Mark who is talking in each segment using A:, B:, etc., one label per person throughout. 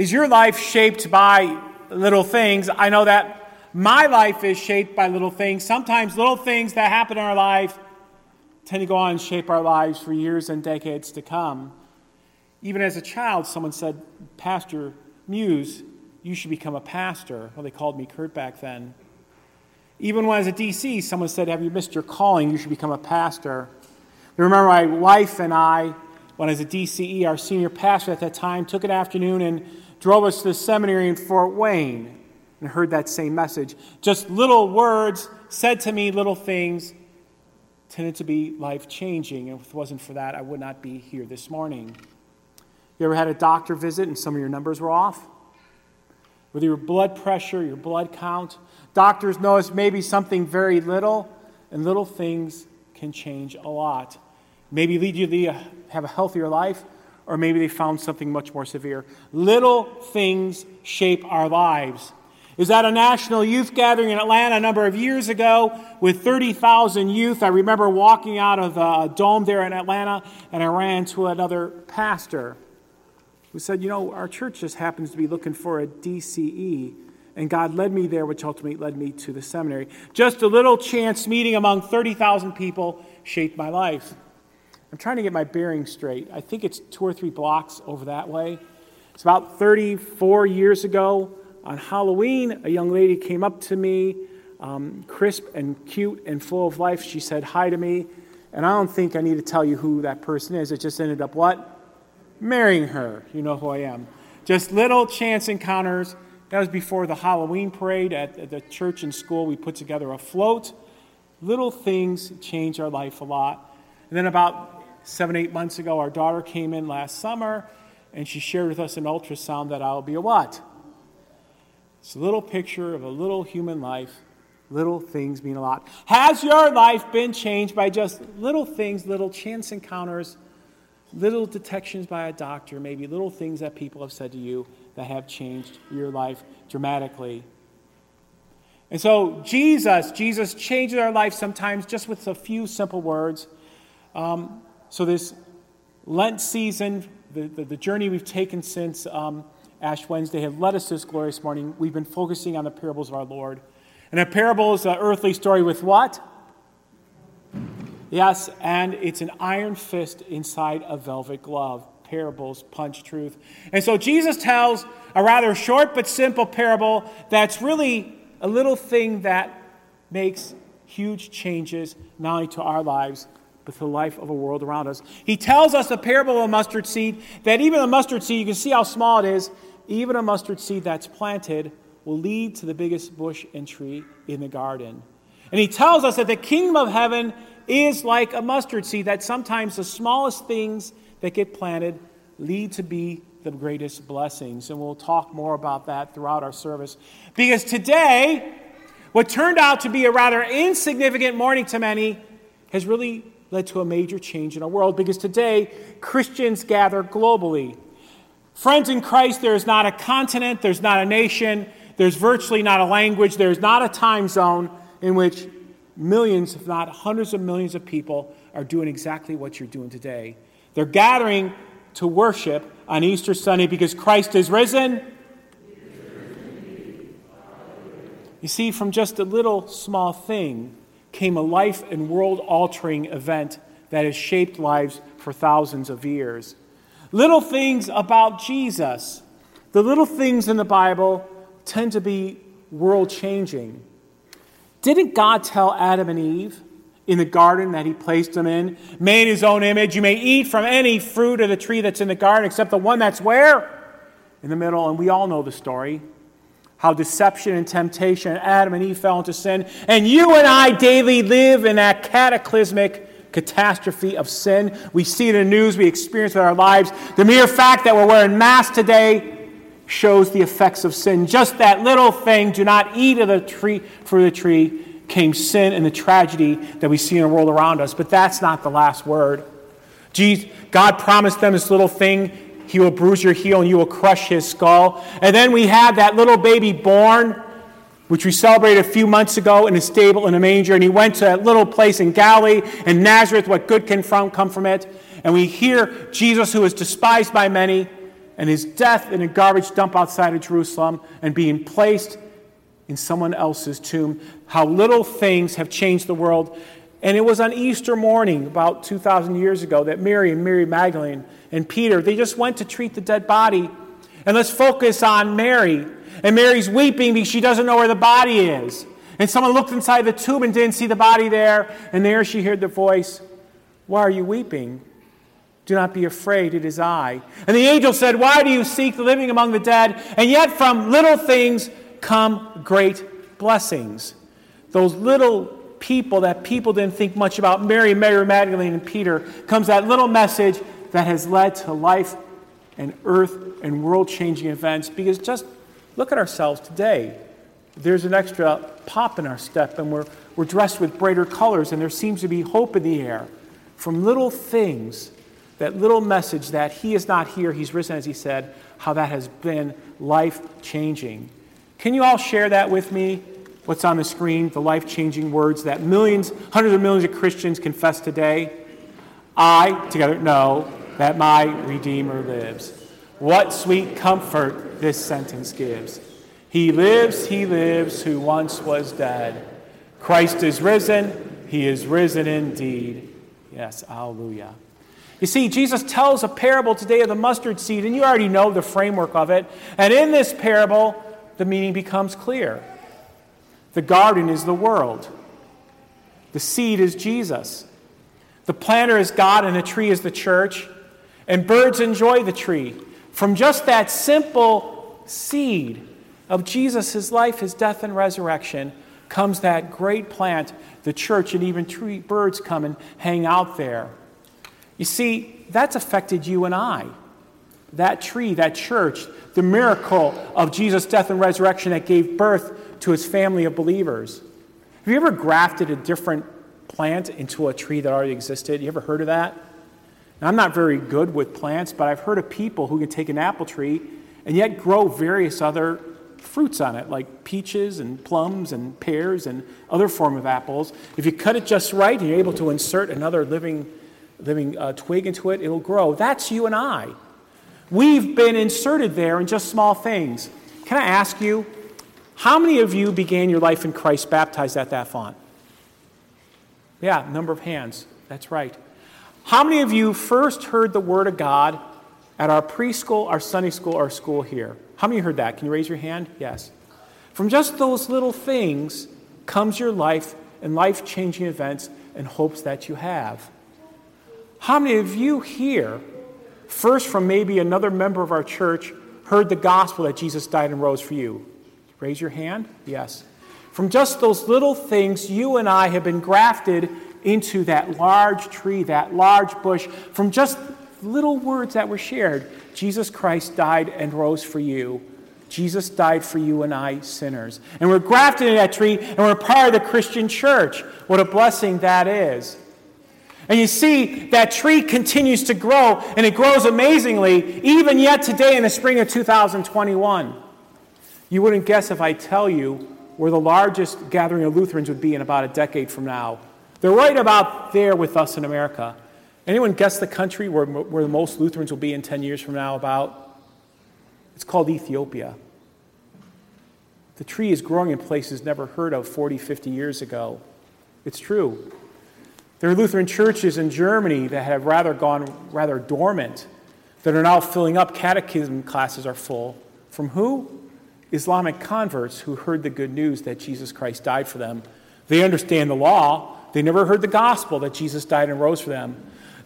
A: Is your life shaped by little things? I know that my life is shaped by little things. Sometimes little things that happen in our life tend to go on and shape our lives for years and decades to come. Even as a child, someone said, Pastor Muse, you should become a pastor. Well, they called me Kurt back then. Even when I was at DC, someone said, Have you missed your calling? You should become a pastor. I remember my wife and I, when I was at DCE, our senior pastor at that time, took an afternoon and drove us to the seminary in Fort Wayne and heard that same message. Just little words said to me, little things tended to be life changing. And if it wasn't for that, I would not be here this morning. You ever had a doctor visit and some of your numbers were off? With your blood pressure, your blood count, doctors notice maybe something very little, and little things can change a lot. Maybe lead you to have a healthier life, or maybe they found something much more severe. Little things shape our lives. Is at a national youth gathering in Atlanta a number of years ago with 30,000 youth. I remember walking out of the uh, dome there in Atlanta, and I ran to another pastor who said, You know, our church just happens to be looking for a DCE. And God led me there, which ultimately led me to the seminary. Just a little chance meeting among 30,000 people shaped my life. I'm trying to get my bearings straight. I think it's two or three blocks over that way. It's about 34 years ago on Halloween, a young lady came up to me, um, crisp and cute and full of life. She said hi to me. And I don't think I need to tell you who that person is. It just ended up what? Marrying her. You know who I am. Just little chance encounters. That was before the Halloween parade at, at the church and school. We put together a float. Little things change our life a lot. And then about seven, eight months ago, our daughter came in last summer and she shared with us an ultrasound that I'll be a what? It's a little picture of a little human life. Little things mean a lot. Has your life been changed by just little things, little chance encounters, little detections by a doctor, maybe little things that people have said to you that have changed your life dramatically? And so, Jesus, Jesus changes our life sometimes just with a few simple words. Um, so, this Lent season, the, the, the journey we've taken since um, Ash Wednesday have led us this glorious morning. We've been focusing on the parables of our Lord. And a parable is an earthly story with what? Yes, and it's an iron fist inside a velvet glove. Parables punch truth. And so Jesus tells a rather short but simple parable that's really a little thing that makes huge changes, not only to our lives, with the life of a world around us. He tells us a parable of a mustard seed that even a mustard seed, you can see how small it is, even a mustard seed that's planted will lead to the biggest bush and tree in the garden. And he tells us that the kingdom of heaven is like a mustard seed, that sometimes the smallest things that get planted lead to be the greatest blessings. And we'll talk more about that throughout our service. Because today, what turned out to be a rather insignificant morning to many has really led to a major change in our world because today Christians gather globally. Friends in Christ, there is not a continent, there's not a nation, there's virtually not a language, there's not a time zone in which millions, if not hundreds of millions of people are doing exactly what you're doing today. They're gathering to worship on Easter Sunday because Christ is risen. You see, from just a little small thing, came a life and world altering event that has shaped lives for thousands of years. Little things about Jesus, the little things in the Bible tend to be world changing. Didn't God tell Adam and Eve in the garden that he placed them in, made his own image, you may eat from any fruit of the tree that's in the garden except the one that's where? In the middle. And we all know the story how deception and temptation, Adam and Eve fell into sin. And you and I daily live in that cataclysmic catastrophe of sin. We see it in the news, we experience it in our lives. The mere fact that we're wearing masks today shows the effects of sin. Just that little thing, do not eat of the tree for the tree, came sin and the tragedy that we see in the world around us. But that's not the last word. Jesus, God promised them this little thing he will bruise your heel and you will crush his skull. And then we have that little baby born, which we celebrated a few months ago in a stable in a manger. And he went to that little place in Galilee and Nazareth. What good can from, come from it? And we hear Jesus, who is despised by many, and his death in a garbage dump outside of Jerusalem and being placed in someone else's tomb. How little things have changed the world. And it was on Easter morning, about 2,000 years ago, that Mary and Mary Magdalene and Peter, they just went to treat the dead body. And let's focus on Mary. And Mary's weeping because she doesn't know where the body is. And someone looked inside the tomb and didn't see the body there. And there she heard the voice, Why are you weeping? Do not be afraid, it is I. And the angel said, Why do you seek the living among the dead? And yet from little things come great blessings. Those little people that people didn't think much about, Mary, Mary Magdalene, and Peter, comes that little message that has led to life and earth and world changing events. Because just look at ourselves today. There's an extra pop in our step, and we're, we're dressed with brighter colors, and there seems to be hope in the air from little things. That little message that He is not here, He's risen, as He said, how that has been life changing. Can you all share that with me? What's on the screen, the life changing words that millions, hundreds of millions of Christians confess today? I, together, know that my Redeemer lives. What sweet comfort this sentence gives. He lives, he lives, who once was dead. Christ is risen, he is risen indeed. Yes, hallelujah. You see, Jesus tells a parable today of the mustard seed, and you already know the framework of it. And in this parable, the meaning becomes clear. The garden is the world, the seed is Jesus. The planter is God, and the tree is the church and birds enjoy the tree. From just that simple seed of Jesus' life, his death, and resurrection comes that great plant, the church, and even tree, birds come and hang out there. You see, that's affected you and I. That tree, that church, the miracle of Jesus' death and resurrection that gave birth to his family of believers. Have you ever grafted a different plant into a tree that already existed? You ever heard of that? Now, I'm not very good with plants, but I've heard of people who can take an apple tree and yet grow various other fruits on it, like peaches and plums and pears and other form of apples. If you cut it just right you're able to insert another living, living uh, twig into it, it'll grow. That's you and I. We've been inserted there in just small things. Can I ask you, how many of you began your life in Christ baptized at that font? Yeah, number of hands. That's right. How many of you first heard the Word of God at our preschool, our Sunday school, our school here? How many heard that? Can you raise your hand? Yes. From just those little things comes your life and life changing events and hopes that you have. How many of you here, first from maybe another member of our church, heard the gospel that Jesus died and rose for you? Raise your hand. Yes. From just those little things, you and I have been grafted into that large tree, that large bush, from just little words that were shared. Jesus Christ died and rose for you. Jesus died for you and I, sinners. And we're grafted in that tree, and we're part of the Christian church. What a blessing that is. And you see, that tree continues to grow, and it grows amazingly, even yet today in the spring of 2021. You wouldn't guess if I tell you where the largest gathering of Lutherans would be in about a decade from now. They're right about there with us in America. Anyone guess the country where, where the most Lutherans will be in 10 years from now about? It's called Ethiopia. The tree is growing in places never heard of 40, 50 years ago. It's true. There are Lutheran churches in Germany that have rather gone rather dormant, that are now filling up. Catechism classes are full. From who? Islamic converts who heard the good news that Jesus Christ died for them. They understand the law, they never heard the gospel that Jesus died and rose for them.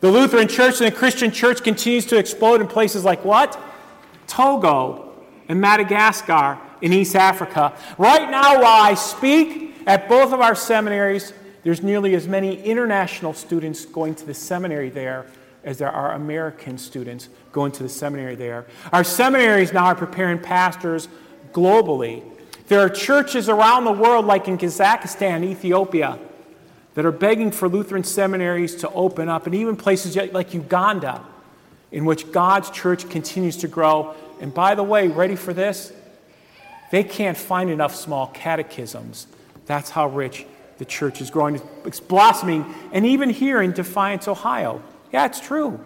A: The Lutheran church and the Christian church continues to explode in places like what? Togo and Madagascar in East Africa. Right now, while I speak at both of our seminaries, there's nearly as many international students going to the seminary there as there are American students going to the seminary there. Our seminaries now are preparing pastors globally. There are churches around the world, like in Kazakhstan, Ethiopia, that are begging for Lutheran seminaries to open up, and even places like Uganda, in which God's church continues to grow. And by the way, ready for this? They can't find enough small catechisms. That's how rich the church is growing. It's blossoming, and even here in Defiance, Ohio. Yeah, it's true.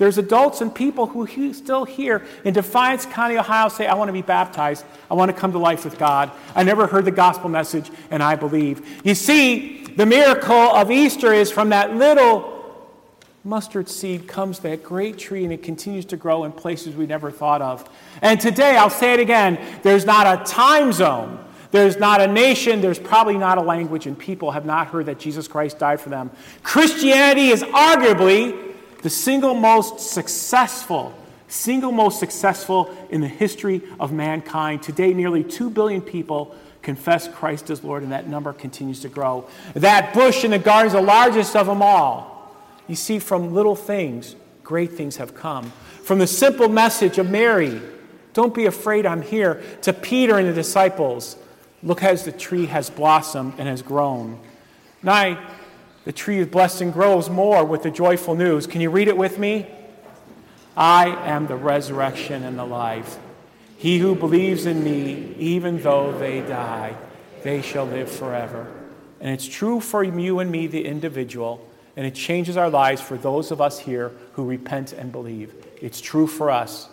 A: There's adults and people who still here in Defiance County, Ohio say, I want to be baptized. I want to come to life with God. I never heard the gospel message, and I believe. You see, the miracle of Easter is from that little mustard seed comes that great tree and it continues to grow in places we never thought of. And today, I'll say it again there's not a time zone, there's not a nation, there's probably not a language, and people have not heard that Jesus Christ died for them. Christianity is arguably the single most successful. Single most successful in the history of mankind. Today, nearly 2 billion people confess Christ as Lord, and that number continues to grow. That bush in the garden is the largest of them all. You see, from little things, great things have come. From the simple message of Mary, don't be afraid, I'm here, to Peter and the disciples, look as the tree has blossomed and has grown. Now, the tree is blessed and grows more with the joyful news. Can you read it with me? I am the resurrection and the life. He who believes in me, even though they die, they shall live forever. And it's true for you and me, the individual and it changes our lives for those of us here who repent and believe. It's true for us.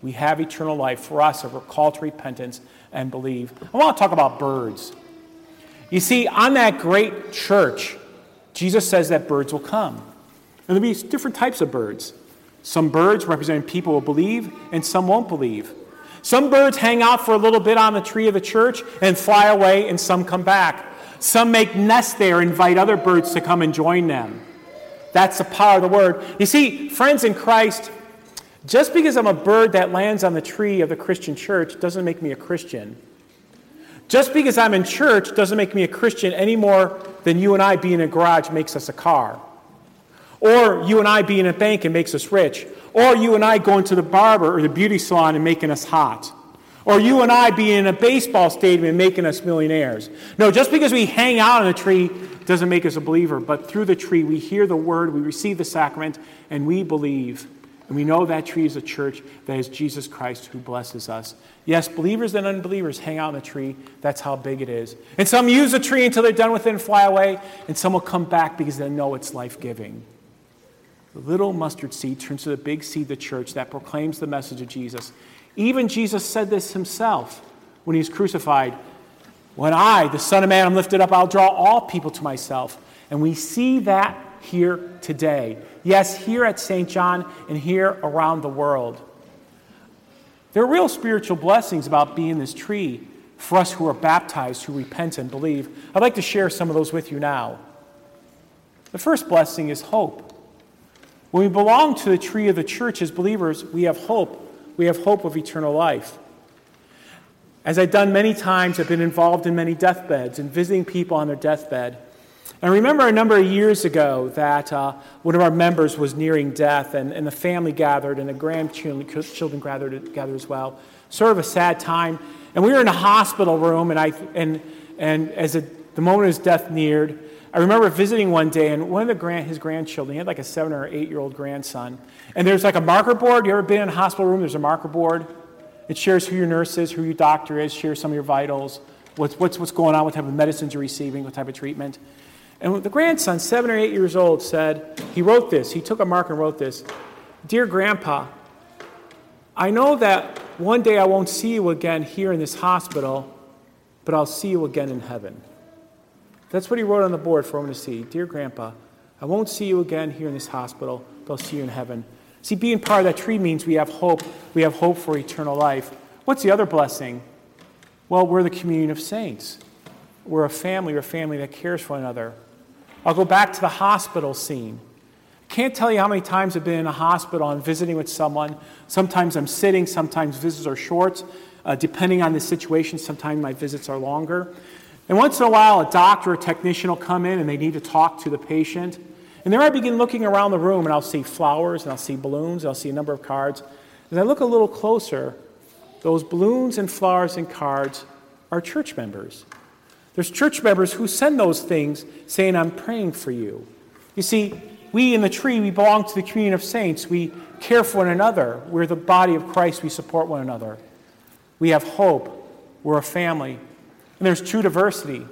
A: We have eternal life for us if we're called to repentance and believe. I want to talk about birds. You see, on that great church, Jesus says that birds will come. And there'll be different types of birds. Some birds representing people will believe, and some won't believe. Some birds hang out for a little bit on the tree of the church and fly away, and some come back. Some make nests there, invite other birds to come and join them. That's the power of the word. You see, friends in Christ, just because I'm a bird that lands on the tree of the Christian church doesn't make me a Christian. Just because I'm in church doesn't make me a Christian any more than you and I being in a garage makes us a car. Or you and I being in a bank and makes us rich. Or you and I going to the barber or the beauty salon and making us hot. Or you and I being in a baseball stadium and making us millionaires. No, just because we hang out on a tree doesn't make us a believer, but through the tree we hear the word, we receive the sacrament, and we believe. And we know that tree is a church that is Jesus Christ who blesses us. Yes, believers and unbelievers hang out in the tree. That's how big it is. And some use the tree until they're done with it and fly away, and some will come back because they know it's life giving. The little mustard seed turns to the big seed, the church, that proclaims the message of Jesus. Even Jesus said this himself when he was crucified. When I, the Son of Man, am lifted up, I'll draw all people to myself. And we see that here today. Yes, here at St. John and here around the world. There are real spiritual blessings about being this tree for us who are baptized, who repent and believe. I'd like to share some of those with you now. The first blessing is hope. When we belong to the tree of the church as believers, we have hope we have hope of eternal life. As I've done many times, I've been involved in many deathbeds and visiting people on their deathbed. I remember a number of years ago that uh, one of our members was nearing death, and, and the family gathered, and the grandchildren gathered, gathered as well. Sort of a sad time. And we were in a hospital room, and, I, and, and as a, the moment of his death neared, I remember visiting one day, and one of the grand, his grandchildren, he had like a seven or eight year old grandson, and there's like a marker board. You ever been in a hospital room? There's a marker board. It shares who your nurse is, who your doctor is, shares some of your vitals, what's, what's, what's going on, what type of medicines you're receiving, what type of treatment. And the grandson, seven or eight years old, said, he wrote this. He took a marker and wrote this Dear Grandpa, I know that one day I won't see you again here in this hospital, but I'll see you again in heaven. That's what he wrote on the board for him to see. Dear Grandpa, I won't see you again here in this hospital, but I'll see you in heaven. See, being part of that tree means we have hope. We have hope for eternal life. What's the other blessing? Well, we're the communion of saints. We're a family, we're a family that cares for one another. I'll go back to the hospital scene. Can't tell you how many times I've been in a hospital and visiting with someone. Sometimes I'm sitting, sometimes visits are short. Uh, depending on the situation, sometimes my visits are longer. And once in a while, a doctor or technician will come in and they need to talk to the patient. And there I begin looking around the room and I'll see flowers and I'll see balloons and I'll see a number of cards. As I look a little closer, those balloons and flowers and cards are church members. There's church members who send those things saying, I'm praying for you. You see, we in the tree, we belong to the communion of saints. We care for one another. We're the body of Christ. We support one another. We have hope. We're a family. And there's true diversity.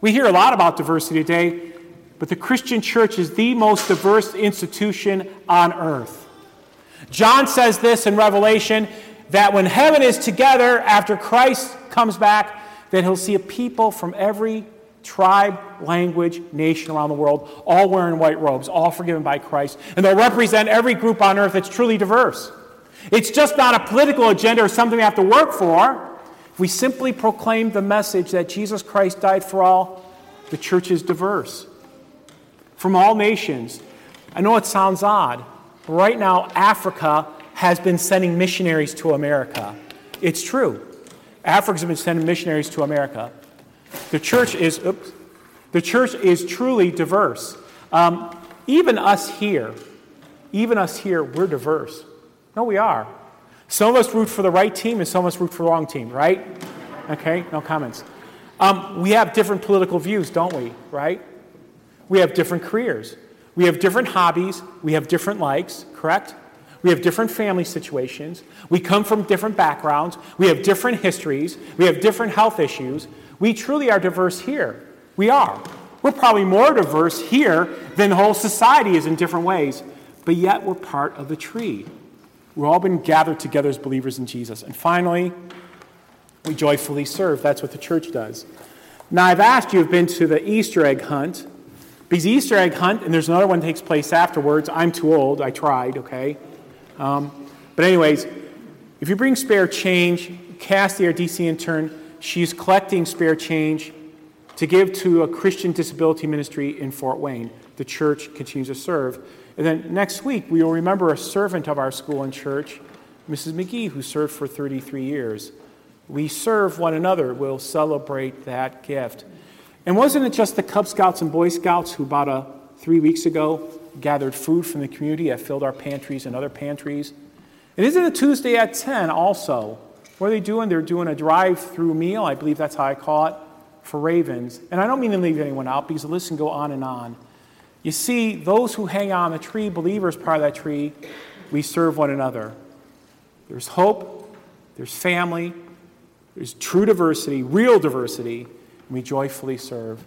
A: We hear a lot about diversity today, but the Christian church is the most diverse institution on earth. John says this in Revelation that when heaven is together after Christ comes back, that he'll see a people from every tribe, language, nation around the world, all wearing white robes, all forgiven by Christ. And they'll represent every group on earth that's truly diverse. It's just not a political agenda or something we have to work for. If we simply proclaim the message that Jesus Christ died for all, the church is diverse. From all nations. I know it sounds odd, but right now, Africa has been sending missionaries to America. It's true. Africa's been sending missionaries to America. The church is, oops, the church is truly diverse. Um, even us here, even us here, we're diverse. No, we are. Some of us root for the right team and some of us root for the wrong team, right? Okay, no comments. Um, we have different political views, don't we, right? We have different careers. We have different hobbies. We have different likes, correct? We have different family situations. We come from different backgrounds. We have different histories. We have different health issues. We truly are diverse here. We are. We're probably more diverse here than the whole society is in different ways, but yet we're part of the tree. We've all been gathered together as believers in Jesus. And finally, we joyfully serve. That's what the church does. Now, I've asked you, have been to the Easter egg hunt. Because Easter egg hunt, and there's another one that takes place afterwards. I'm too old. I tried, okay? Um, but, anyways, if you bring spare change, Cassie, our DC intern, she's collecting spare change to give to a Christian disability ministry in Fort Wayne. The church continues to serve. And then next week, we will remember a servant of our school and church, Mrs. McGee, who served for 33 years. We serve one another. We'll celebrate that gift. And wasn't it just the Cub Scouts and Boy Scouts who, about a, three weeks ago, gathered food from the community, have filled our pantries and other pantries? And isn't a Tuesday at 10 also? What are they doing? They're doing a drive through meal, I believe that's how I call it, for ravens. And I don't mean to leave anyone out because the list can go on and on. You see, those who hang on the tree, believers part of that tree, we serve one another. There's hope, there's family, there's true diversity, real diversity, and we joyfully serve.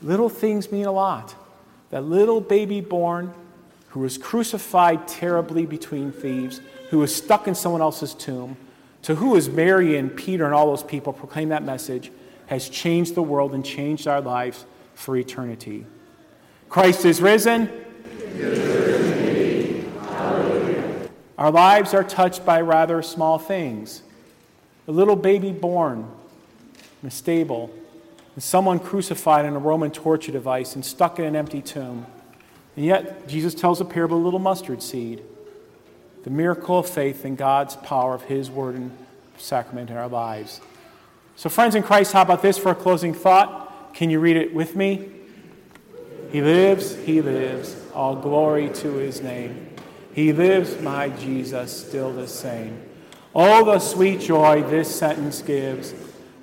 A: Little things mean a lot. That little baby born who was crucified terribly between thieves, who was stuck in someone else's tomb, to who is Mary and Peter and all those people proclaim that message, has changed the world and changed our lives for eternity. Christ is risen. Our lives are touched by rather small things. A little baby born in a stable, and someone crucified in a Roman torture device and stuck in an empty tomb. And yet, Jesus tells a parable of a little mustard seed the miracle of faith in God's power of His word and sacrament in our lives. So, friends in Christ, how about this for a closing thought? Can you read it with me? He lives, He lives. All glory to His name. He lives, my Jesus, still the same. Oh, the sweet joy this sentence gives.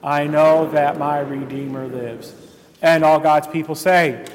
A: I know that my Redeemer lives. And all God's people say,